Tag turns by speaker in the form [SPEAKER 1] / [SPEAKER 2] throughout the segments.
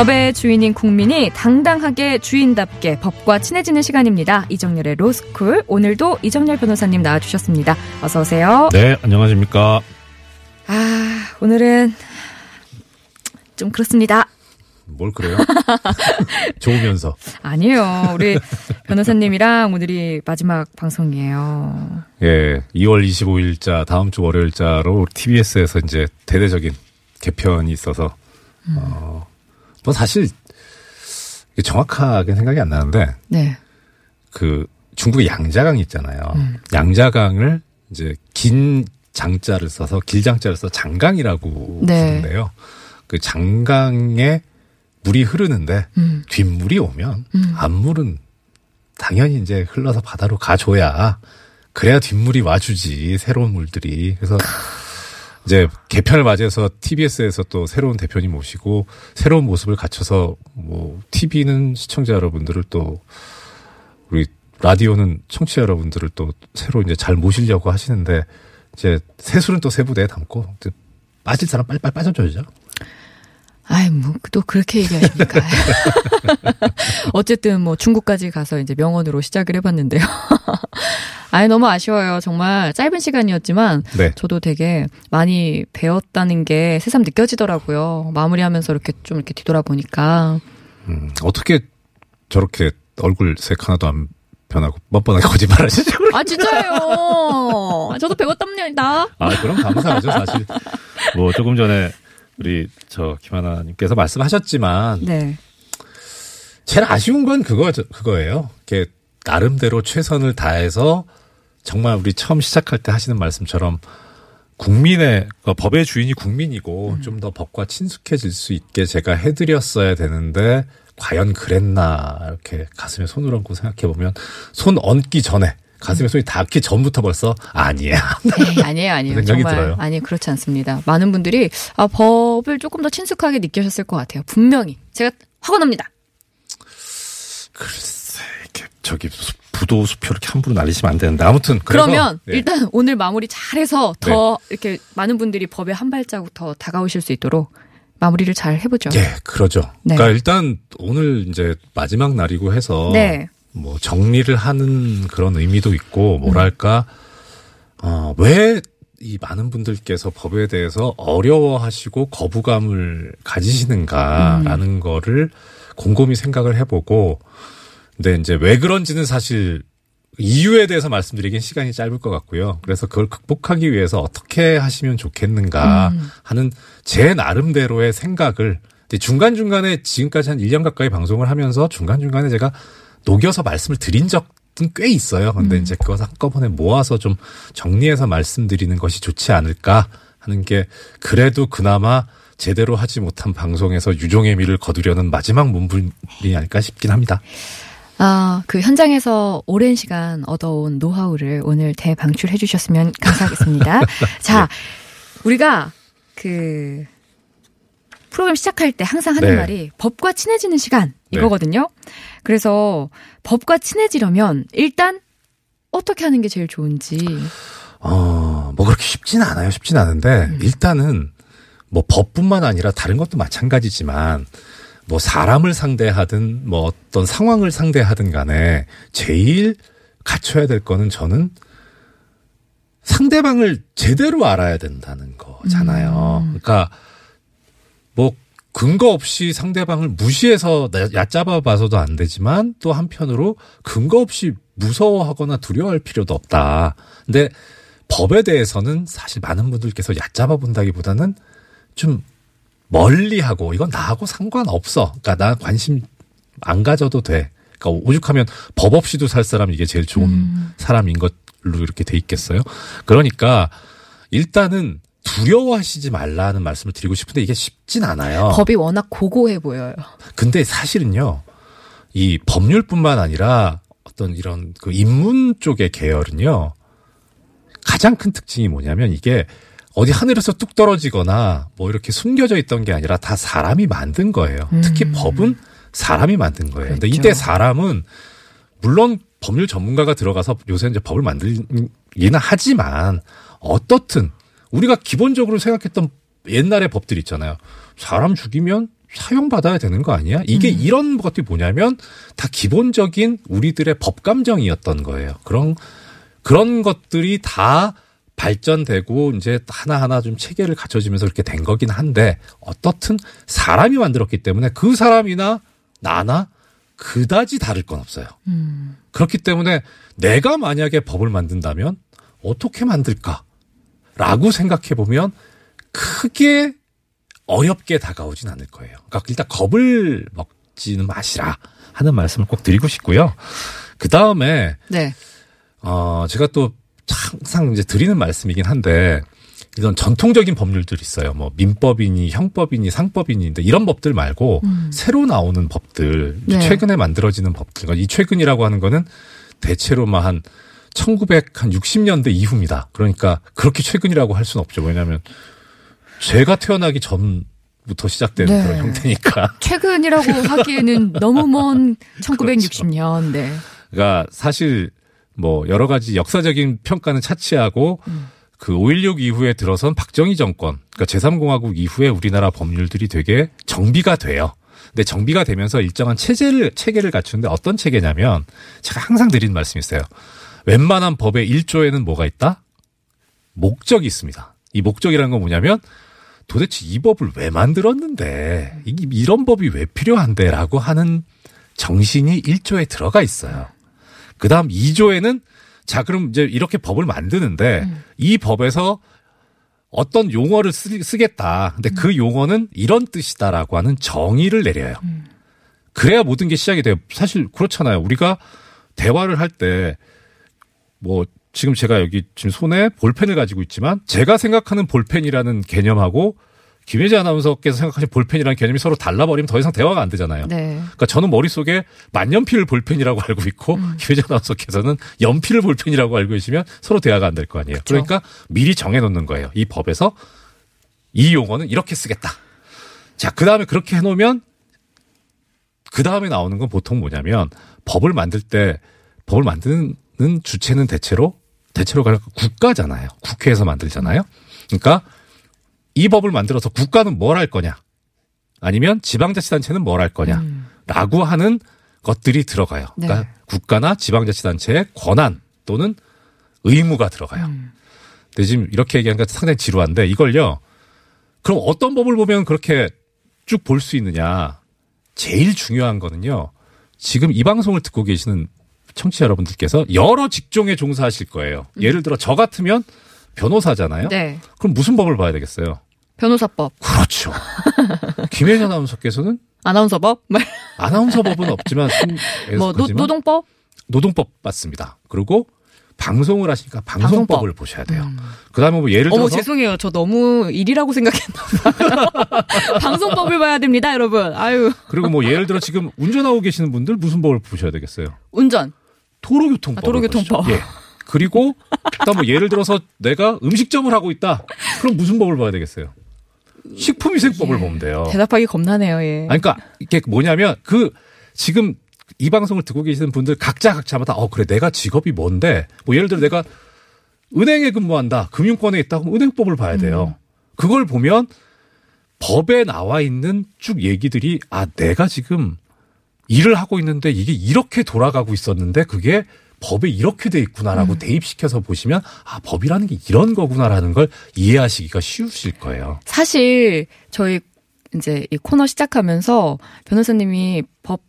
[SPEAKER 1] 법의 주인인 국민이 당당하게 주인답게 법과 친해지는 시간입니다. 이정열의 로스쿨. 오늘도 이정열 변호사님 나와주셨습니다. 어서 오세요.
[SPEAKER 2] 네, 안녕하십니까.
[SPEAKER 1] 아, 오늘은 좀 그렇습니다.
[SPEAKER 2] 뭘 그래요? 좋으면서.
[SPEAKER 1] 아니에요. 우리 변호사님이랑 오늘이 마지막 방송이에요.
[SPEAKER 2] 예, 2월 25일자 다음 주 월요일자로 TBS에서 이제 대대적인 개편이 있어서
[SPEAKER 1] 음.
[SPEAKER 2] 어, 뭐 사실 정확하게 생각이 안 나는데
[SPEAKER 1] 네.
[SPEAKER 2] 그 중국의 양자강 있잖아요.
[SPEAKER 1] 음.
[SPEAKER 2] 양자강을 이제 긴 장자를 써서 길장자를 써서 장강이라고
[SPEAKER 1] 네.
[SPEAKER 2] 부르는데요. 그 장강에 물이 흐르는데
[SPEAKER 1] 음.
[SPEAKER 2] 뒷물이 오면
[SPEAKER 1] 음.
[SPEAKER 2] 앞물은 당연히 이제 흘러서 바다로 가줘야 그래야 뒷물이 와주지 새로운 물들이 그래서 이제 개편을 맞이해서 TBS에서 또 새로운 대표님 모시고 새로운 모습을 갖춰서 뭐 TV는 시청자 여러분들을 또 우리 라디오는 청취자 여러분들을 또 새로 이제 잘 모시려고 하시는데 이제 세술은 또 세부대에 담고 이제 빠질 사람 빨리빨리 빠져줘야죠.
[SPEAKER 1] 아이, 뭐, 또 그렇게 얘기하십니까. 어쨌든 뭐 중국까지 가서 이제 명언으로 시작을 해봤는데요. 아이, 너무 아쉬워요. 정말 짧은 시간이었지만
[SPEAKER 2] 네.
[SPEAKER 1] 저도 되게 많이 배웠다는 게 새삼 느껴지더라고요. 마무리하면서 이렇게 좀 이렇게 뒤돌아보니까.
[SPEAKER 2] 음, 어떻게 저렇게 얼굴 색 하나도 안 변하고 뻔뻔하게 거짓말 하시죠?
[SPEAKER 1] 아, 진짜요. 저도 배웠답니다.
[SPEAKER 2] 아, 그럼 감사하죠, 사실. 뭐, 조금 전에 우리 저 김하나님께서 말씀하셨지만,
[SPEAKER 1] 네.
[SPEAKER 2] 제일 아쉬운 건 그거, 그거예요. 이렇게 나름대로 최선을 다해서 정말 우리 처음 시작할 때 하시는 말씀처럼 국민의, 어, 법의 주인이 국민이고 좀더 법과 친숙해질 수 있게 제가 해드렸어야 되는데 과연 그랬나 이렇게 가슴에 손을 얹고 생각해 보면 손 얹기 전에 가슴에 손이 닿기 전부터 벌써 아니야.
[SPEAKER 1] 네, 아니에요, 아니에요.
[SPEAKER 2] 생각이
[SPEAKER 1] 정말
[SPEAKER 2] 들어요.
[SPEAKER 1] 아니 그렇지 않습니다. 많은 분들이 아, 법을 조금 더 친숙하게 느끼셨을 것 같아요. 분명히 제가 확언합니다.
[SPEAKER 2] 글쎄, 이렇게 저기 수- 부도 수표 이렇게 함부로 날리시면 안 되는데 아무튼
[SPEAKER 1] 그러면
[SPEAKER 2] 예.
[SPEAKER 1] 일단 오늘 마무리 잘해서 더 이렇게 많은 분들이 법에 한 발자국 더 다가오실 수 있도록 마무리를 잘 해보죠.
[SPEAKER 2] 예, 그러죠.
[SPEAKER 1] 네.
[SPEAKER 2] 그러니까 일단 오늘 이제 마지막 날이고 해서
[SPEAKER 1] 네.
[SPEAKER 2] 뭐 정리를 하는 그런 의미도 있고 뭐랄까 어, 왜 이 많은 분들께서 법에 대해서 어려워하시고 거부감을 가지시는가라는
[SPEAKER 1] 음.
[SPEAKER 2] 거를 곰곰이 생각을 해보고 근데 이제 왜 그런지는 사실 이유에 대해서 말씀드리긴 시간이 짧을 것 같고요. 그래서 그걸 극복하기 위해서 어떻게 하시면 좋겠는가
[SPEAKER 1] 음.
[SPEAKER 2] 하는 제 나름대로의 생각을 중간중간에 지금까지 한 1년 가까이 방송을 하면서 중간중간에 제가 녹여서 말씀을 드린 적은 꽤 있어요. 근데
[SPEAKER 1] 음.
[SPEAKER 2] 이제 그것을 한꺼번에 모아서 좀 정리해서 말씀드리는 것이 좋지 않을까 하는 게 그래도 그나마 제대로 하지 못한 방송에서 유종의 미를 거두려는 마지막 문분이 아닐까 싶긴 합니다.
[SPEAKER 1] 아, 그 현장에서 오랜 시간 얻어온 노하우를 오늘 대방출해 주셨으면 감사하겠습니다. 자, 우리가 그 프로그램 시작할 때 항상 하는
[SPEAKER 2] 네.
[SPEAKER 1] 말이 법과 친해지는 시간
[SPEAKER 2] 네.
[SPEAKER 1] 이거거든요. 그래서 법과 친해지려면 일단 어떻게 하는 게 제일 좋은지.
[SPEAKER 2] 어, 뭐 그렇게 쉽지는 않아요. 쉽지는 않은데
[SPEAKER 1] 음.
[SPEAKER 2] 일단은 뭐 법뿐만 아니라 다른 것도 마찬가지지만 뭐 사람을 상대하든 뭐 어떤 상황을 상대하든 간에 제일 갖춰야 될 거는 저는 상대방을 제대로 알아야 된다는 거잖아요.
[SPEAKER 1] 음.
[SPEAKER 2] 그러니까 뭐 근거 없이 상대방을 무시해서 나- 얕잡아 봐서도 안 되지만 또 한편으로 근거 없이 무서워하거나 두려워할 필요도 없다. 근데 법에 대해서는 사실 많은 분들께서 얕잡아 본다기보다는 좀 멀리하고 이건 나하고 상관없어. 그러니까 나 관심 안 가져도 돼. 그러니까 오죽하면 법 없이도 살 사람 이게 제일 좋은
[SPEAKER 1] 음.
[SPEAKER 2] 사람인 것 이렇게 돼 있겠어요? 그러니까 일단은 두려워하시지 말라는 말씀을 드리고 싶은데 이게 쉽진 않아요.
[SPEAKER 1] 법이 워낙 고고해 보여요.
[SPEAKER 2] 근데 사실은요, 이 법률뿐만 아니라 어떤 이런 그 인문 쪽의 계열은요, 가장 큰 특징이 뭐냐면 이게 어디 하늘에서 뚝 떨어지거나 뭐 이렇게 숨겨져 있던 게 아니라 다 사람이 만든 거예요. 특히 법은 사람이 만든 거예요. 근데
[SPEAKER 1] 음. 그렇죠.
[SPEAKER 2] 이때 사람은 물론 법률 전문가가 들어가서 요새 이제 법을 만들기는 하지만 어떻든 우리가 기본적으로 생각했던 옛날의 법들 있잖아요. 사람 죽이면 사형받아야 되는 거 아니야? 이게 이런 것들이 뭐냐면 다 기본적인 우리들의 법 감정이었던 거예요. 그런 그런 것들이 다 발전되고 이제 하나하나 좀 체계를 갖춰지면서 이렇게 된 거긴 한데 어떻든 사람이 만들었기 때문에 그 사람이나 나나 그다지 다를 건 없어요. 그렇기 때문에 내가 만약에 법을 만든다면 어떻게 만들까? 라고 생각해 보면 크게 어렵게 다가오진 않을 거예요. 그러니까 일단 겁을 먹지는 마시라 하는 말씀을 꼭 드리고 싶고요. 그 다음에
[SPEAKER 1] 네.
[SPEAKER 2] 어 제가 또 항상 이제 드리는 말씀이긴 한데 이런 전통적인 법률들 있어요. 뭐 민법이니 형법이니 상법이니인데 이런 법들 말고 새로 나오는 법들
[SPEAKER 1] 네.
[SPEAKER 2] 최근에 만들어지는 법들 그러니까 이 최근이라고 하는 거는 대체로만 한 1960년대 이후입니다. 그러니까 그렇게 최근이라고 할 수는 없죠. 왜냐하면 제가 태어나기 전 부터 시작된
[SPEAKER 1] 네.
[SPEAKER 2] 그런 형태니까.
[SPEAKER 1] 최근이라고 하기에는 너무 먼 1960년. 네.
[SPEAKER 2] 그러니까 사실 뭐 여러 가지 역사적인 평가는 차치하고 그5.16 이후에 들어선 박정희 정권, 그러니까 제3공화국 이후에 우리나라 법률들이 되게 정비가 돼요. 근데 정비가 되면서 일정한 체제를, 체계를 갖추는데 어떤 체계냐면 제가 항상 드리는 말씀이 있어요. 웬만한 법의 1조에는 뭐가 있다? 목적이 있습니다. 이 목적이라는 건 뭐냐면 도대체 이 법을 왜 만들었는데 이- 이런 법이 왜 필요한데 라고 하는 정신이 1조에 들어가 있어요. 그 다음 2조에는 자, 그럼 이제 이렇게 법을 만드는데 이 법에서 어떤 용어를 쓰, 겠다 근데 그 용어는 이런 뜻이다라고 하는 정의를 내려요. 그래야 모든 게 시작이 돼요. 사실 그렇잖아요. 우리가 대화를 할 때 뭐 지금 제가 여기 지금 손에 볼펜을 가지고 있지만 제가 생각하는 볼펜이라는 개념하고 김혜지 아나운서께서 생각하시는 볼펜이라는 개념이 서로 달라버리면 더 이상 대화가 안 되잖아요.
[SPEAKER 1] 네.
[SPEAKER 2] 그러니까 저는 머릿속에 만년필 볼펜이라고 알고 있고
[SPEAKER 1] 음.
[SPEAKER 2] 김혜정 아나운서께서는 연필 볼펜이라고 알고 계시면 서로 대화가 안 될 거 아니에요. 그러니까 미리 정해놓는 거예요. 이 법에서 이 용어는 이렇게 쓰겠다. 자, 그 다음에 그렇게 해놓으면 그 다음에 나오는 건 보통 뭐냐면 법을 만들 때 법을 만드는 주체는 대체로 대체로 가 국가잖아요. 국회에서 만들잖아요. 그러니까 이 법을 만들어서 국가는 뭘 할 거냐? 아니면 지방자치단체는 뭘 할 거냐? 라고 하는 것들이 들어가요. 그러니까
[SPEAKER 1] 네.
[SPEAKER 2] 국가나 지방자치단체의 권한 또는 의무가 들어가요. 근데 지금 이렇게 얘기하니까 상당히 지루한데 이걸요. 그럼 어떤 법을 보면 그렇게 쭉 볼 수 있느냐? 제일 중요한 거는요. 지금 이 방송을 듣고 계시는 청취자 여러분들께서 여러 직종에 종사하실 거예요. 예를 들어 저 같으면 변호사잖아요.
[SPEAKER 1] 네.
[SPEAKER 2] 그럼 무슨 법을 봐야 되겠어요?
[SPEAKER 1] 변호사법,
[SPEAKER 2] 그렇죠. 김혜연 아나운서께서는
[SPEAKER 1] 아나운서법,
[SPEAKER 2] 아나운서법은 없지만
[SPEAKER 1] 뭐 노, 노동법,
[SPEAKER 2] 노동법 맞습니다. 그리고 방송을 하시니까 방송법을
[SPEAKER 1] 방송법. 음.
[SPEAKER 2] 보셔야 돼요. 그다음에 뭐 예를
[SPEAKER 1] 어머
[SPEAKER 2] 들어서
[SPEAKER 1] 죄송해요. 저 너무 일이라고 생각했나 봐요. 방송법을 봐야 됩니다, 여러분. 아유
[SPEAKER 2] 그리고 뭐 예를 들어 지금 운전하고 계시는 분들 무슨 법을 보셔야 되겠어요?
[SPEAKER 1] 운전.
[SPEAKER 2] 도로교통법.
[SPEAKER 1] 아, 도로교통법.
[SPEAKER 2] 예. 그리고 일단 뭐 예를 들어서 내가 음식점을 하고 있다. 그럼 무슨 법을 봐야 되겠어요? 식품위생법을 보면 돼요.
[SPEAKER 1] 대답하기 겁나네요. 예.
[SPEAKER 2] 아니, 그러니까 이게 뭐냐면 그 지금 이 방송을 듣고 계시는 분들 각자 각자마다 어 그래 내가 직업이 뭔데 뭐 예를 들어 내가 은행에 근무한다 금융권에 있다 그럼 은행법을 봐야 돼요. 그걸 보면 법에 나와 있는 쭉 얘기들이 아 내가 지금 일을 하고 있는데 이게 이렇게 돌아가고 있었는데 그게 법에 이렇게 돼 있구나라고 대입시켜서 보시면 아 법이라는 게 이런 거구나라는 걸 이해하시기가 쉬우실 거예요.
[SPEAKER 1] 사실 저희 이제 이 코너 시작하면서 변호사님이 법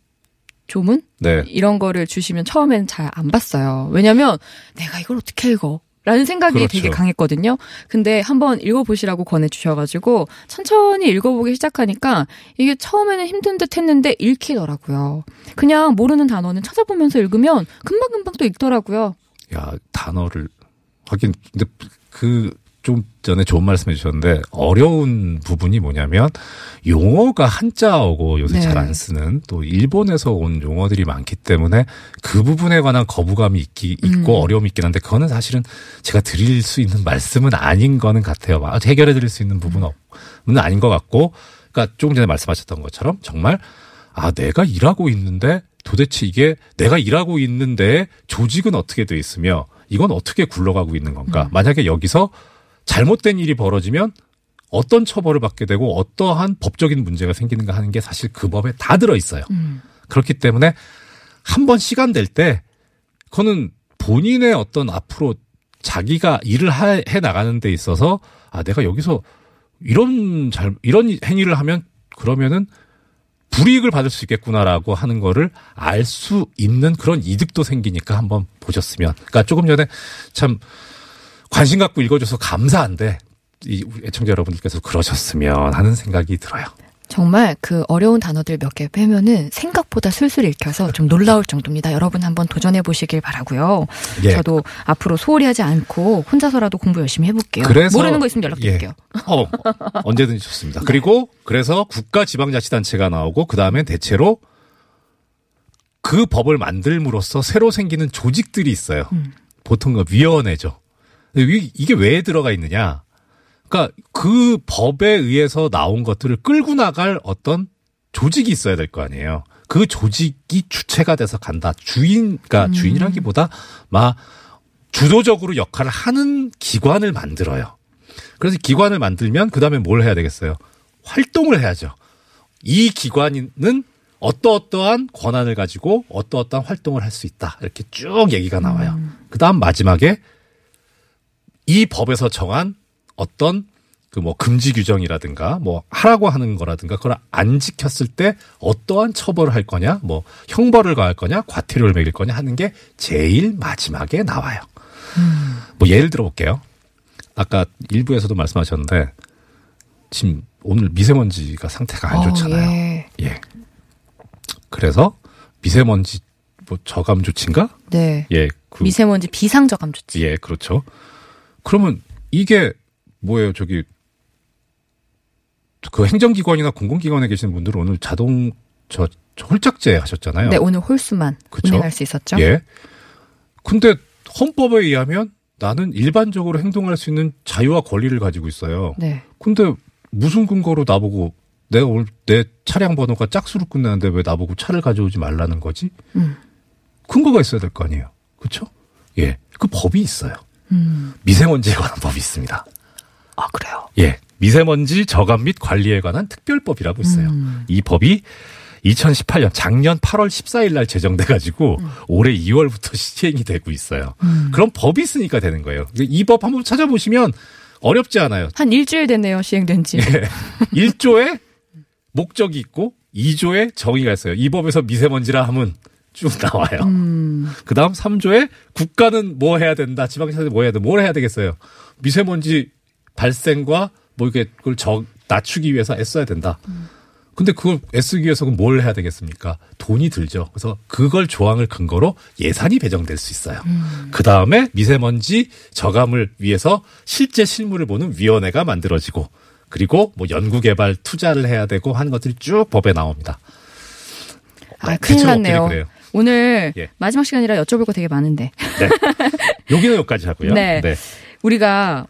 [SPEAKER 1] 조문
[SPEAKER 2] 네.
[SPEAKER 1] 이런 거를 주시면 처음에는 잘안 봤어요. 왜냐면 내가 이걸 어떻게 읽어? 라는 생각이
[SPEAKER 2] 그렇죠.
[SPEAKER 1] 되게 강했거든요. 근데 한번 읽어보시라고 권해주셔가지고 천천히 읽어보기 시작하니까 이게 처음에는 힘든 듯 했는데 읽히더라고요. 그냥 모르는 단어는 찾아보면서 읽으면 금방금방 또 읽더라고요.
[SPEAKER 2] 야, 단어를, 하긴, 근데 그, 좀 전에 좋은 말씀 해 주셨는데, 어려운 부분이 뭐냐면, 용어가 한자어고 요새
[SPEAKER 1] 네.
[SPEAKER 2] 잘안 쓰는, 또 일본에서 온 용어들이 많기 때문에, 그 부분에 관한 거부감이 있기, 있고
[SPEAKER 1] 음.
[SPEAKER 2] 어려움이 있긴 한데, 그거는 사실은 제가 드릴 수 있는 말씀은 아닌 거는 같아요. 아, 해결해 드릴 수 있는 부분은
[SPEAKER 1] 음.
[SPEAKER 2] 아닌 것 같고, 그러니까 조금 전에 말씀하셨던 것처럼, 정말, 아, 내가 일하고 있는데, 도대체 이게 내가 일하고 있는데 조직은 어떻게 돼 있으며 이건 어떻게 굴러가고 있는 건가? 만약에 여기서 잘못된 일이 벌어지면 어떤 처벌을 받게 되고 어떠한 법적인 문제가 생기는가 하는 게 사실 그 법에 다 들어 있어요.
[SPEAKER 1] 음.
[SPEAKER 2] 그렇기 때문에 한 번 시간 될 때 그거는 본인의 어떤 앞으로 자기가 일을 하- 해 나가는 데 있어서 아 내가 여기서 이런 잘 이런 행위를 하면 그러면은 불이익을 받을 수 있겠구나라고 하는 거를 알 수 있는 그런 이득도 생기니까 한번 보셨으면 그러니까 조금 전에 참 관심 갖고 읽어줘서 감사한데 이 애청자 여러분들께서 그러셨으면 하는 생각이 들어요.
[SPEAKER 1] 정말 그 어려운 단어들 몇 개 빼면은 생각보다 술술 읽혀서 좀 놀라울 정도입니다. 여러분 한번 도전해 보시길 바라고요.
[SPEAKER 2] 예.
[SPEAKER 1] 저도 앞으로 소홀히 하지 않고 혼자서라도 공부 열심히 해볼게요.
[SPEAKER 2] 그래서-
[SPEAKER 1] 모르는 거 있으면 연락드릴게요.
[SPEAKER 2] 어, 언제든지 좋습니다. 그리고 그래서 국가 지방자치단체가 나오고 그 다음에 대체로 그 법을 만들므로써 새로 생기는 조직들이 있어요. 보통 그 위원회죠. 이게 왜 들어가 있느냐? 그러니까 그 법에 의해서 나온 것들을 끌고 나갈 어떤 조직이 있어야 될 거 아니에요. 그 조직이 주체가 돼서 간다. 주인, 그러니까 주인이라기보다 막 주도적으로 역할을 하는 기관을 만들어요. 그래서 기관을 만들면 그 다음에 뭘 해야 되겠어요? 활동을 해야죠. 이 기관은 어떠어떠한 권한을 가지고 어떠어떠한 활동을 할 수 있다. 이렇게 쭉 얘기가 나와요. 그 다음 마지막에 이 법에서 정한 어떤 그 뭐 금지 규정이라든가 뭐 하라고 하는 거라든가 그걸 안 지켰을 때 어떠한 처벌을 할 거냐 뭐 형벌을 가할 거냐 과태료를 매길 거냐 하는 게 제일 마지막에 나와요. 뭐 예를 들어 볼게요. 아까 일부에서도 말씀하셨는데 지금 오늘 미세먼지가 상태가 안
[SPEAKER 1] 어,
[SPEAKER 2] 좋잖아요.
[SPEAKER 1] 예.
[SPEAKER 2] 예. 그래서 미세먼지 뭐 저감 조치인가?
[SPEAKER 1] 네.
[SPEAKER 2] 예. 그
[SPEAKER 1] 미세먼지 비상저감 조치.
[SPEAKER 2] 예, 그렇죠. 그러면 이게 뭐예요? 저기 그 행정기관이나 공공기관에 계시는 분들은 오늘 자동 저, 저 홀짝제 하셨잖아요.
[SPEAKER 1] 네, 오늘 홀수만
[SPEAKER 2] 그쵸?
[SPEAKER 1] 운행할 수 있었죠.
[SPEAKER 2] 예. 근데 헌법에 의하면 나는 일반적으로 행동할 수 있는 자유와 권리를 가지고 있어요.
[SPEAKER 1] 네.
[SPEAKER 2] 근데 무슨 근거로 나보고 내가 오늘 내 차량 번호가 짝수로 끝나는데 왜 나보고 차를 가져오지 말라는 거지?
[SPEAKER 1] 음.
[SPEAKER 2] 근거가 있어야 될 거 아니에요. 그렇죠? 예. 그 법이 있어요.
[SPEAKER 1] 음.
[SPEAKER 2] 미세먼지에 관한 법이 있습니다.
[SPEAKER 1] 아, 그래요.
[SPEAKER 2] 예. 미세먼지 저감 및 관리에 관한 특별법이라고 있어요.
[SPEAKER 1] 음.
[SPEAKER 2] 이 법이 2018년 작년 8월 14일 날 제정돼 가지고
[SPEAKER 1] 음.
[SPEAKER 2] 올해 2월부터 시행이 되고 있어요. 그럼 법이 있으니까 되는 거예요. 이 법 한번 찾아보시면 어렵지 않아요.
[SPEAKER 1] 한 일주일 됐네요, 시행된 지.
[SPEAKER 2] 예. 1조에 목적이 있고 2조에 정의가 있어요. 이 법에서 미세먼지라 하면 쭉 나와요.
[SPEAKER 1] 음.
[SPEAKER 2] 그 다음 3조에 국가는 뭐 해야 된다. 지방자치단체 뭐 해야 돼. 뭘 해야 되겠어요. 미세먼지 발생과 뭐 이게 그걸 저, 낮추기 위해서 애써야 된다. 근데 그걸 애쓰기 위해서 뭘 해야 되겠습니까? 돈이 들죠. 그래서 그걸 조항을 근거로 예산이 배정될 수 있어요. 그 다음에 미세먼지 저감을 위해서 실제 실무를 보는 위원회가 만들어지고 그리고 뭐 연구개발 투자를 해야 되고 하는 것들이 쭉 법에 나옵니다.
[SPEAKER 1] 아, 큰일
[SPEAKER 2] 대체로
[SPEAKER 1] 났네요.
[SPEAKER 2] 그래요.
[SPEAKER 1] 오늘
[SPEAKER 2] 예.
[SPEAKER 1] 마지막 시간이라 여쭤볼 거 되게 많은데.
[SPEAKER 2] 네. 여기는 여기까지 하고요.
[SPEAKER 1] 네.
[SPEAKER 2] 네.
[SPEAKER 1] 우리가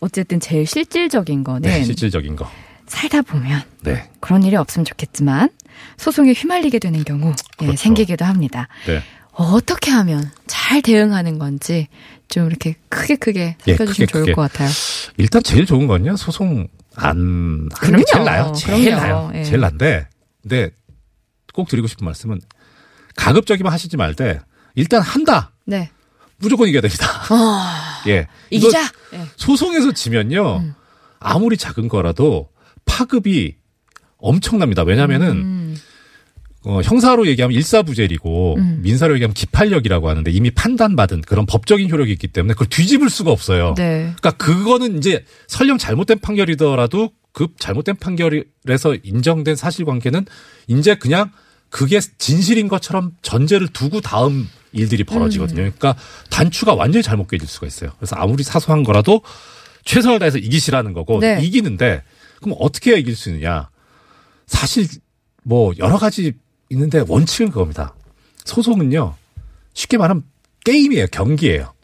[SPEAKER 1] 어쨌든 제일 실질적인 거는
[SPEAKER 2] 네, 실질적인 거.
[SPEAKER 1] 살다 보면
[SPEAKER 2] 네.
[SPEAKER 1] 그런 일이 없으면 좋겠지만 소송에 휘말리게 되는 경우 예,
[SPEAKER 2] 그렇죠.
[SPEAKER 1] 생기기도 합니다.
[SPEAKER 2] 네.
[SPEAKER 1] 어떻게 하면 잘 대응하는 건지 좀 이렇게 크게 크게
[SPEAKER 2] 예,
[SPEAKER 1] 살펴주시면
[SPEAKER 2] 크게,
[SPEAKER 1] 좋을
[SPEAKER 2] 크게.
[SPEAKER 1] 것 같아요.
[SPEAKER 2] 일단 제일 좋은 건요. 소송 안 하는
[SPEAKER 1] 그럼요.
[SPEAKER 2] 게 제일 나요. 제일
[SPEAKER 1] 그럼요.
[SPEAKER 2] 나요.
[SPEAKER 1] 예.
[SPEAKER 2] 제일 난데. 근데 꼭 드리고 싶은 말씀은 가급적이면 하시지 말되 일단 한다.
[SPEAKER 1] 네.
[SPEAKER 2] 무조건 이겨야 됩니다. 예. 이거
[SPEAKER 1] 이기자. 예.
[SPEAKER 2] 소송에서 지면요.
[SPEAKER 1] 음.
[SPEAKER 2] 아무리 작은 거라도 파급이 엄청납니다. 왜냐면은
[SPEAKER 1] 음.
[SPEAKER 2] 어, 형사로 얘기하면 일사부재리고
[SPEAKER 1] 음.
[SPEAKER 2] 민사로 얘기하면 기판력이라고 하는데 이미 판단받은 그런 법적인 효력이 있기 때문에 그걸 뒤집을 수가 없어요.
[SPEAKER 1] 네.
[SPEAKER 2] 그러니까 그거는 이제 설령 잘못된 판결이더라도 그 잘못된 판결에서 인정된 사실관계는 이제 그냥 그게 진실인 것처럼 전제를 두고 다음 일들이 벌어지거든요. 그러니까 단추가 완전히 잘못 깨질 수가 있어요. 그래서 아무리 사소한 거라도 최선을 다해서 이기시라는 거고
[SPEAKER 1] 네.
[SPEAKER 2] 이기는데 그럼 어떻게 이길 수 있느냐? 사실 뭐 여러 가지 있는데 원칙은 그겁니다. 소송은요. 쉽게 말하면 게임이에요. 경기예요.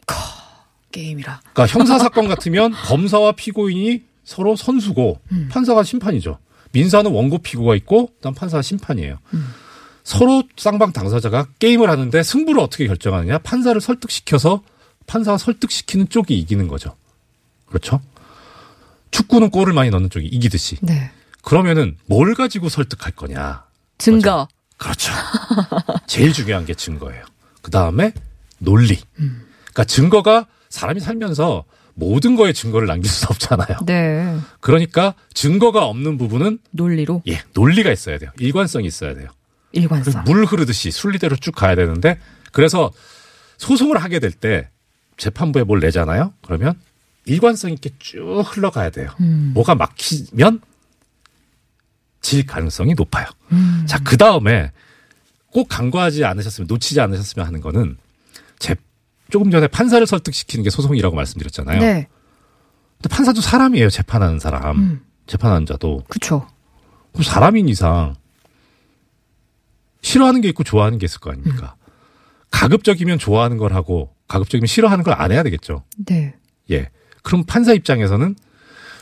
[SPEAKER 1] 게임이라.
[SPEAKER 2] 그러니까 형사 사건 같으면 검사와 피고인이 서로 선수고 판사가 심판이죠. 민사는 원고 피고가 있고 그다음 판사가 심판이에요. 서로 쌍방 당사자가 게임을 하는데 승부를 어떻게 결정하느냐? 판사를 설득시켜서 판사가 설득시키는 쪽이 이기는 거죠. 그렇죠? 축구는 골을 많이 넣는 쪽이 이기듯이.
[SPEAKER 1] 네.
[SPEAKER 2] 그러면은 뭘 가지고 설득할 거냐?
[SPEAKER 1] 증거.
[SPEAKER 2] 그렇죠. 제일 중요한 게 증거예요. 그 다음에 논리. 그러니까 증거가 사람이 살면서 모든 거에 증거를 남길 수 없잖아요.
[SPEAKER 1] 네.
[SPEAKER 2] 그러니까 증거가 없는 부분은
[SPEAKER 1] 논리로
[SPEAKER 2] 예 논리가 있어야 돼요. 일관성이 있어야 돼요.
[SPEAKER 1] 일관성.
[SPEAKER 2] 물 흐르듯이 순리대로 쭉 가야 되는데 그래서 소송을 하게 될 때 재판부에 뭘 내잖아요. 그러면 일관성 있게 쭉 흘러가야 돼요.
[SPEAKER 1] 음.
[SPEAKER 2] 뭐가 막히면 질 가능성이 높아요.
[SPEAKER 1] 음.
[SPEAKER 2] 자, 그 다음에 꼭 간과하지 않으셨으면, 놓치지 않으셨으면 하는 거는 제, 조금 전에 판사를 설득시키는 게 소송이라고 말씀드렸잖아요.
[SPEAKER 1] 네.
[SPEAKER 2] 근데 판사도 사람이에요, 재판하는 사람.
[SPEAKER 1] 음.
[SPEAKER 2] 재판하는 자도. 그럼 사람인 이상 싫어하는 게 있고 좋아하는 게 있을 거 아닙니까? 가급적이면 좋아하는 걸 하고 가급적이면 싫어하는 걸 안 해야 되겠죠.
[SPEAKER 1] 네.
[SPEAKER 2] 예. 그럼 판사 입장에서는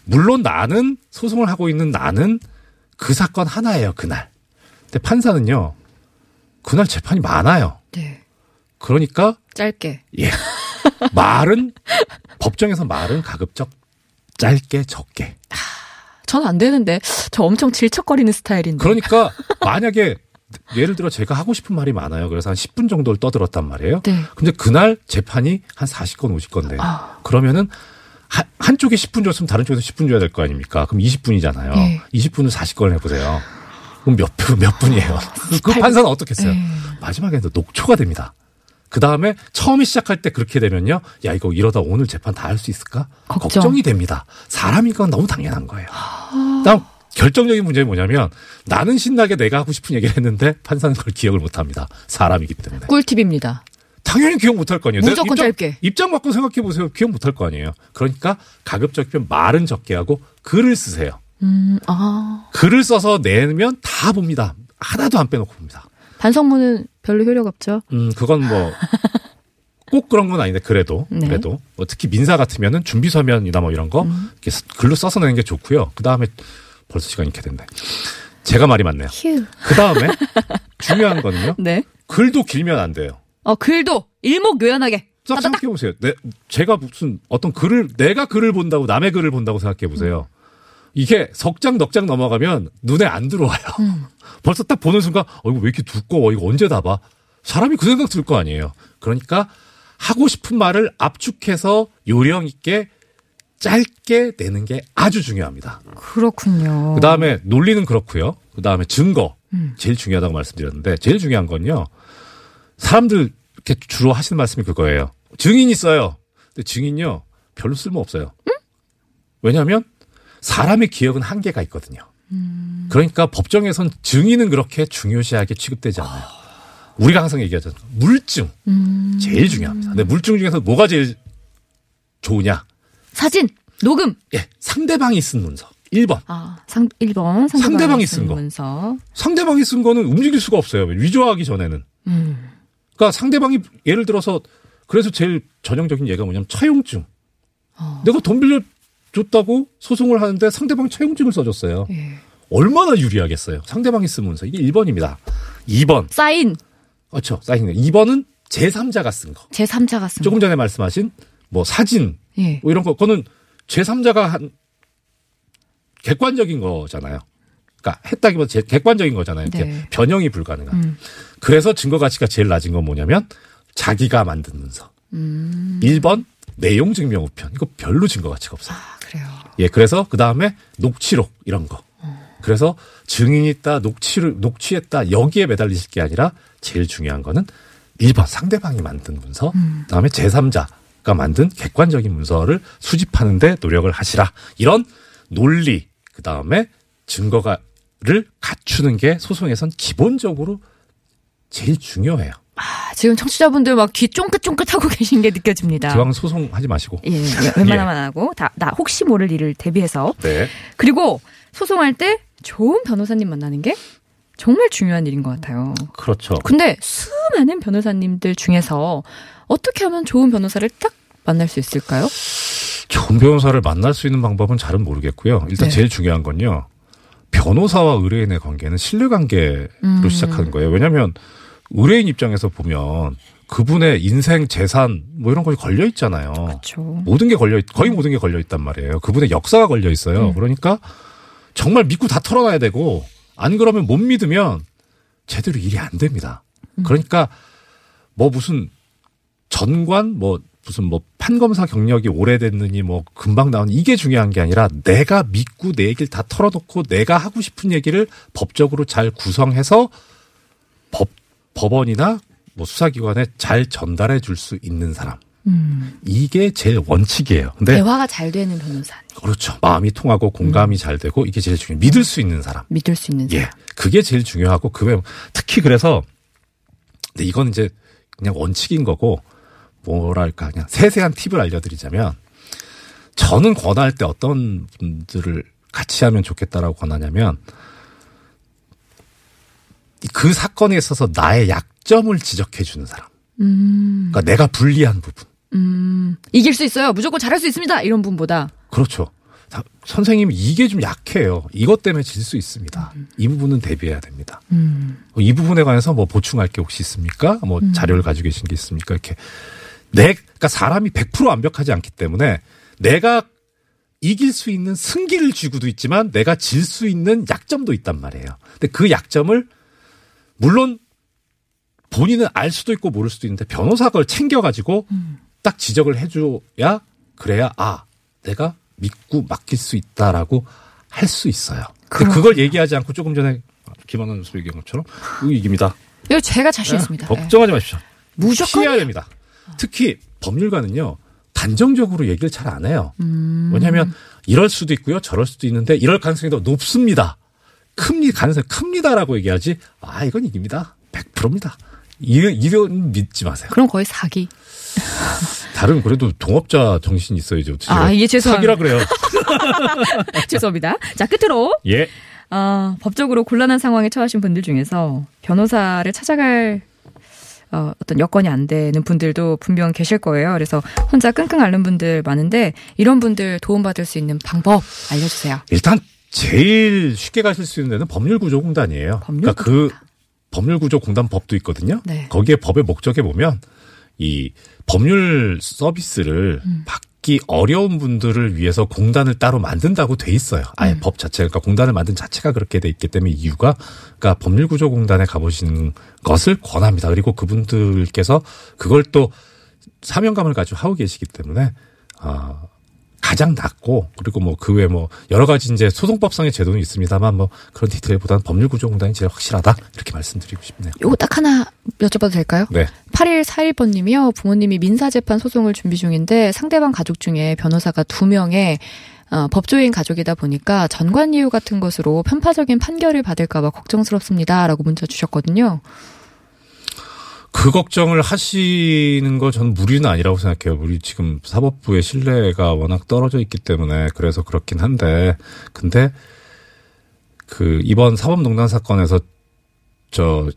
[SPEAKER 2] 물론 나는 소송을 하고 있는 나는 그 사건 하나예요, 그날. 근데 판사는요. 그날 재판이 많아요.
[SPEAKER 1] 네.
[SPEAKER 2] 그러니까
[SPEAKER 1] 짧게.
[SPEAKER 2] 예. 말은 법정에서 말은 가급적 짧게 적게.
[SPEAKER 1] 전 안 되는데 저 엄청 질척거리는 스타일인데.
[SPEAKER 2] 그러니까 만약에 예를 들어 제가 하고 싶은 말이 많아요. 그래서 한 10분 정도를 떠들었단 말이에요.
[SPEAKER 1] 네.
[SPEAKER 2] 근데 그날 재판이 한 40건, 50건데.
[SPEAKER 1] 아.
[SPEAKER 2] 그러면은 한, 한쪽에 10분 줬으면 다른 쪽에서 10분 줘야 될 거 아닙니까? 그럼 20분이잖아요.
[SPEAKER 1] 네.
[SPEAKER 2] 20분을 40건을 해보세요. 그럼 몇, 분- 몇 분이에요? 그 판사는 어떻겠어요?
[SPEAKER 1] 네.
[SPEAKER 2] 마지막에는 녹초가 됩니다. 그 다음에 처음에 시작할 때 그렇게 되면요. 야, 이거 이러다 오늘 재판 다 할 수 있을까?
[SPEAKER 1] 걱정.
[SPEAKER 2] 이 됩니다. 사람인 건 너무 당연한 거예요. 다음 결정적인 문제는 뭐냐면 나는 신나게 내가 하고 싶은 얘기를 했는데 판사는 그걸 기억을 못 합니다. 사람이기 때문에.
[SPEAKER 1] 꿀팁입니다.
[SPEAKER 2] 당연히 기억 못 할 거 아니에요.
[SPEAKER 1] 무조건
[SPEAKER 2] 입장,
[SPEAKER 1] 짧게.
[SPEAKER 2] 입장 바꿔 생각해 보세요. 기억 못 할 거 아니에요. 그러니까 가급적이면 말은 적게 하고 글을 쓰세요.
[SPEAKER 1] 음, 아.
[SPEAKER 2] 글을 써서 내면 다 봅니다. 하나도 안 빼놓고 봅니다.
[SPEAKER 1] 반성문은 별로 효력 없죠.
[SPEAKER 2] 음, 그건 뭐, 꼭 그런 건 아닌데, 그래도,
[SPEAKER 1] 네.
[SPEAKER 2] 그래도. 뭐 특히 민사 같으면은 준비 서면이나 뭐 이런 거,
[SPEAKER 1] 음.
[SPEAKER 2] 글로 써서 내는 게 좋고요. 그 다음에 벌써 시간이 이렇게 됐네. 제가 말이 많네요.
[SPEAKER 1] 휴.
[SPEAKER 2] 그 다음에 중요한 거는요.
[SPEAKER 1] 네.
[SPEAKER 2] 글도 길면 안 돼요.
[SPEAKER 1] 어, 글도 일목요연하게.
[SPEAKER 2] 딱. 생각해 보세요. 내, 제가 무슨 어떤 글을, 내가 글을 본다고 남의 글을 본다고 생각해 보세요. 이게 석장, 넉장 넘어가면 눈에 안 들어와요. 벌써 딱 보는 순간, 어, 이거 왜 이렇게 두꺼워? 이거 언제 다 봐? 사람이 그 생각 들 거 아니에요. 그러니까 하고 싶은 말을 압축해서 요령 있게 짧게 내는 게 아주 중요합니다.
[SPEAKER 1] 그렇군요.
[SPEAKER 2] 그 다음에 논리는 그렇고요. 그 다음에 증거.
[SPEAKER 1] 음.
[SPEAKER 2] 제일 중요하다고 말씀드렸는데, 제일 중요한 건요. 사람들 이렇게 주로 하시는 말씀이 그거예요. 증인 있어요. 근데 증인요, 별로 쓸모 없어요. 왜냐하면 사람의 기억은 한계가 있거든요.
[SPEAKER 1] 음.
[SPEAKER 2] 그러니까 법정에선 증인은 그렇게 중요시하게 취급되지 않아요. 우리가 항상 얘기하잖아요. 물증.
[SPEAKER 1] 음.
[SPEAKER 2] 제일 중요합니다. 근데 물증 중에서 뭐가 제일 좋으냐?
[SPEAKER 1] 사진, 녹음.
[SPEAKER 2] 예, 상대방이 쓴 문서. 1번.
[SPEAKER 1] 아, 상 1번 상대방이,
[SPEAKER 2] 상대방이 쓴 거.
[SPEAKER 1] 문서.
[SPEAKER 2] 상대방이 쓴 거는 움직일 수가 없어요. 위조하기 전에는.
[SPEAKER 1] 음.
[SPEAKER 2] 그러니까 상대방이 예를 들어서 그래서 제일 전형적인 예가 뭐냐면 차용증.
[SPEAKER 1] 어.
[SPEAKER 2] 내가 돈 빌려 줬다고 소송을 하는데 상대방이 차용증을 써줬어요.
[SPEAKER 1] 예.
[SPEAKER 2] 얼마나 유리하겠어요. 상대방이 쓴 문서. 이게 1번입니다. 2번.
[SPEAKER 1] 사인
[SPEAKER 2] 그렇죠. 사인. 2번은 제3자가 쓴 거.
[SPEAKER 1] 제 3자가 쓴
[SPEAKER 2] 조금
[SPEAKER 1] 거.
[SPEAKER 2] 전에 말씀하신 뭐 사진
[SPEAKER 1] 예.
[SPEAKER 2] 뭐 이런 거 그거는 제3자가 한 객관적인 거잖아요. 그러니까 했다기보다 제- 객관적인 거잖아요. 이렇게
[SPEAKER 1] 네.
[SPEAKER 2] 변형이 불가능한.
[SPEAKER 1] 음.
[SPEAKER 2] 그래서 증거 가치가 제일 낮은 건 뭐냐면 자기가 만든 문서.
[SPEAKER 1] 음.
[SPEAKER 2] 1번 내용 증명 우편. 이거 별로 증거 가치가 없어요.
[SPEAKER 1] 아, 그래요.
[SPEAKER 2] 예, 그래서 그다음에 녹취록 이런 거. 그래서 증인이 있다, 녹취를 녹취했다 여기에 매달리실 게 아니라 제일 중요한 거는 1번 상대방이 만든 문서, 그다음에 제3자 가 만든 객관적인 문서를 수집하는데 노력을 하시라. 이런 논리, 그 다음에 증거가를 갖추는 게 소송에선 기본적으로 제일 중요해요.
[SPEAKER 1] 아, 지금 청취자분들 막 귀 쫑긋쫑긋 하고 계신 게 느껴집니다.
[SPEAKER 2] 기왕 소송하지 마시고.
[SPEAKER 1] 예, 예, 웬만하면 안 하고 다, 나 혹시 모를 일을 대비해서
[SPEAKER 2] 네.
[SPEAKER 1] 그리고 소송할 때 좋은 변호사님 만나는 게 정말 중요한 일인 것 같아요.
[SPEAKER 2] 그렇죠.
[SPEAKER 1] 근데 수많은 변호사님들 중에서 어떻게 하면 좋은 변호사를 딱 만날 수 있을까요?
[SPEAKER 2] 좋은 변호사를 만날 수 있는 방법은 잘은 모르겠고요. 일단
[SPEAKER 1] 네.
[SPEAKER 2] 제일 중요한 건요. 변호사와 의뢰인의 관계는 신뢰관계로
[SPEAKER 1] 음.
[SPEAKER 2] 시작하는 거예요. 왜냐하면 의뢰인 입장에서 보면 그분의 인생, 재산 뭐 이런 것이 걸려 있잖아요.
[SPEAKER 1] 그렇죠.
[SPEAKER 2] 모든 게 걸려 있, 거의 모든 게 걸려 있단 말이에요. 그분의 역사가 걸려 있어요.
[SPEAKER 1] 음.
[SPEAKER 2] 그러니까 정말 믿고 다 털어놔야 되고 안 그러면 못 믿으면 제대로 일이 안 됩니다.
[SPEAKER 1] 음.
[SPEAKER 2] 그러니까 뭐 무슨 전관 뭐 무슨 뭐 판검사 경력이 오래됐느니 뭐 금방 나온 이게 중요한 게 아니라 내가 믿고 내 얘기를 다 털어놓고 내가 하고 싶은 얘기를 법적으로 잘 구성해서 법 법원이나 뭐 수사기관에 잘 전달해 줄 수 있는 사람.
[SPEAKER 1] 음.
[SPEAKER 2] 이게 제일 원칙이에요. 근데
[SPEAKER 1] 대화가 잘 되는 변호사님.
[SPEAKER 2] 그렇죠. 마음이 통하고 공감이 잘 되고 이게 제일 중요해요. 믿을 수 있는 사람.
[SPEAKER 1] 믿을 수 있는 사람.
[SPEAKER 2] 예. 그게 제일 중요하고 그외 특히 그래서 근데 이건 이제 그냥 원칙인 거고 뭐랄까 그냥 세세한 팁을 알려드리자면 저는 권할 때 어떤 분들을 같이 하면 좋겠다라고 권하냐면 그 사건에 있어서 나의 약점을 지적해 주는 사람.
[SPEAKER 1] 음,
[SPEAKER 2] 그러니까 내가 불리한 부분.
[SPEAKER 1] 음, 이길 수 있어요. 무조건 잘할 수 있습니다. 이런 분보다.
[SPEAKER 2] 그렇죠. 다- 선생님이 이게 좀 약해요. 이것 때문에 질 수 있습니다. 이 부분은 대비해야 됩니다.
[SPEAKER 1] 음,
[SPEAKER 2] 이 부분에 관해서 뭐 보충할 게 혹시 있습니까? 뭐 자료를 가지고 계신 게 있습니까? 이렇게 내, 그러니까 사람이 100% 완벽하지 않기 때문에 내가 이길 수 있는 승기를 쥐고도 있지만 내가 질 수 있는 약점도 있단 말이에요. 근데 그 약점을 물론 본인은 알 수도 있고 모를 수도 있는데 변호사가 그걸 챙겨가지고 딱 지적을 해줘야 그래야 아 내가 믿고 맡길 수 있다라고 할 수 있어요. 그걸 얘기하지 않고 조금 전에 김한원 선수 얘기한 것처럼 이깁니다.
[SPEAKER 1] 이거 제가 자신
[SPEAKER 2] 네?
[SPEAKER 1] 있습니다. 예.
[SPEAKER 2] 걱정하지 마십시오.
[SPEAKER 1] 무조건
[SPEAKER 2] 피해야 됩니다. 특히 법률가는요 단정적으로 얘기를 잘 안 해요.
[SPEAKER 1] 음.
[SPEAKER 2] 왜냐하면 이럴 수도 있고요, 저럴 수도 있는데 이럴 가능성이 더 높습니다. 큽니 가능성이 큽니다라고 얘기하지. 아 이건 이깁니다. 100%입니다. 이 이런 믿지 마세요.
[SPEAKER 1] 그럼 거의 사기.
[SPEAKER 2] 다른 그래도 동업자 정신이 있어야죠.
[SPEAKER 1] 아, 예, 죄송합니다.
[SPEAKER 2] 사기라 그래요.
[SPEAKER 1] 죄송합니다. 자, 끝으로
[SPEAKER 2] 예.
[SPEAKER 1] 아, 법적으로 곤란한 상황에 처하신 분들 중에서 변호사를 찾아갈 어, 어떤 여건이 안 되는 분들도 분명 계실 거예요. 그래서 혼자 끙끙 앓는 분들 많은데 이런 분들 도움받을 수 있는 방법 알려주세요.
[SPEAKER 2] 일단 제일 쉽게 가실 수 있는 데는 법률구조공단이에요. 그러니까 그
[SPEAKER 1] 법률구조공단.
[SPEAKER 2] 법률구조공단 법도 있거든요.
[SPEAKER 1] 네.
[SPEAKER 2] 거기에 법의 목적에 보면 이 법률 서비스를
[SPEAKER 1] 음.
[SPEAKER 2] 받기 어려운 분들을 위해서 공단을 따로 만든다고 돼 있어요. 아예
[SPEAKER 1] 음.
[SPEAKER 2] 법 자체가 그러니까 공단을 만든 자체가 그렇게 돼 있기 때문에 이유가 그러니까 법률구조공단에 가보시는 것을 권합니다. 그리고 그분들께서 그걸 또 사명감을 가지고 하고 계시기 때문에 아 가장 낫고 그리고 뭐 그외뭐 여러 가지 이제 소송법상의 제도는 있습니다만 뭐 그런 디테일보다는 법률구조공단이 제일 확실하다 이렇게 말씀드리고 싶네요.
[SPEAKER 1] 요거 딱 하나 여쭤봐도 될까요?
[SPEAKER 2] 네.
[SPEAKER 1] 8141번님이요. 부모님이 민사재판 소송을 준비 중인데 상대방 가족 중에 변호사가 두 명의 어, 법조인 가족이다 보니까 전관 이유 같은 것으로 편파적인 판결을 받을까봐 걱정스럽습니다라고 문자 주셨거든요.
[SPEAKER 2] 그 걱정을 하시는 거 저는 무리는 아니라고 생각해요. 우리 지금 사법부의 신뢰가 워낙 떨어져 있기 때문에 그래서 그렇긴 한데 근데 그 이번 사법농단 사건에서 저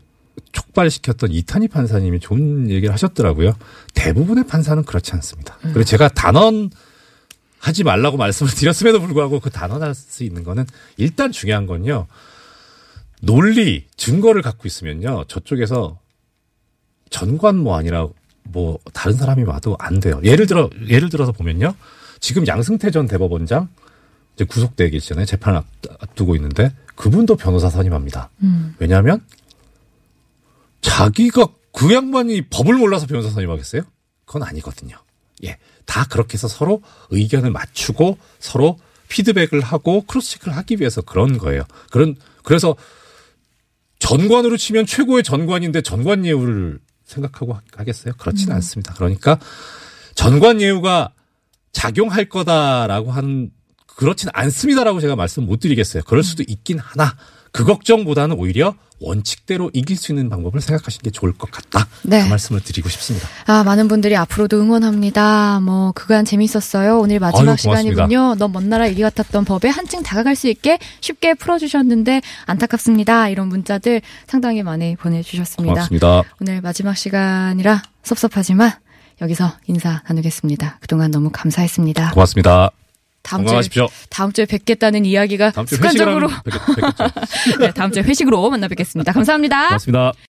[SPEAKER 2] 촉발시켰던 이탄희 판사님이 좋은 얘기를 하셨더라고요. 대부분의 판사는 그렇지 않습니다. 그리고 제가 단언 하지 말라고 말씀을 드렸음에도 불구하고 그 단언할 수 있는 거는 일단 중요한 건요. 논리, 증거를 갖고 있으면요. 저쪽에서 전관 뭐 아니라 뭐 다른 사람이 와도 안 돼요. 예를 들어 예를 들어서 보면요. 지금 양승태 전 대법원장 이제 구속돼 계시잖아요. 재판을 앞- 앞두고 있는데 그분도 변호사 선임합니다.
[SPEAKER 1] 음.
[SPEAKER 2] 왜냐하면 자기가 그 양반이 법을 몰라서 변호사 선임하겠어요? 그건 아니거든요. 예. 다 그렇게 해서 서로 의견을 맞추고 서로 피드백을 하고 cross check를 하기 위해서 그런 거예요. 그런 그래서 전관으로 치면 최고의 전관인데 전관 예우를 생각하고 하- 하겠어요? 그렇지는 않습니다. 그러니까 전관 예우가 작용할 거다라고 하는 그렇진 않습니다라고 제가 말씀 못 드리겠어요. 그럴 수도 있긴 하나 그 걱정보다는 오히려 원칙대로 이길 수 있는 방법을 생각하시는 게 좋을 것 같다.
[SPEAKER 1] 네.
[SPEAKER 2] 그 말씀을 드리고 싶습니다.
[SPEAKER 1] 아, 많은 분들이 앞으로도 응원합니다. 뭐, 그간 재밌었어요. 오늘 마지막
[SPEAKER 2] 아유.
[SPEAKER 1] 시간이군요. 넌 먼 나라 얘기 같았던 법에 한층 다가갈 수 있게 쉽게 풀어주셨는데 안타깝습니다. 이런 문자들 상당히 많이 보내주셨습니다.
[SPEAKER 2] 고맙습니다.
[SPEAKER 1] 오늘 마지막 시간이라 섭섭하지만 여기서 인사 나누겠습니다. 그동안 너무 감사했습니다.
[SPEAKER 2] 고맙습니다.
[SPEAKER 1] 다음 주에,
[SPEAKER 2] 건강하십시오.
[SPEAKER 1] 다음 주에 뵙겠다는 이야기가
[SPEAKER 2] 다음 주에
[SPEAKER 1] 습관적으로
[SPEAKER 2] 뵙겠.
[SPEAKER 1] 네, 다음 주에 회식으로 만나 뵙겠습니다. 감사합니다.
[SPEAKER 2] 고맙습니다.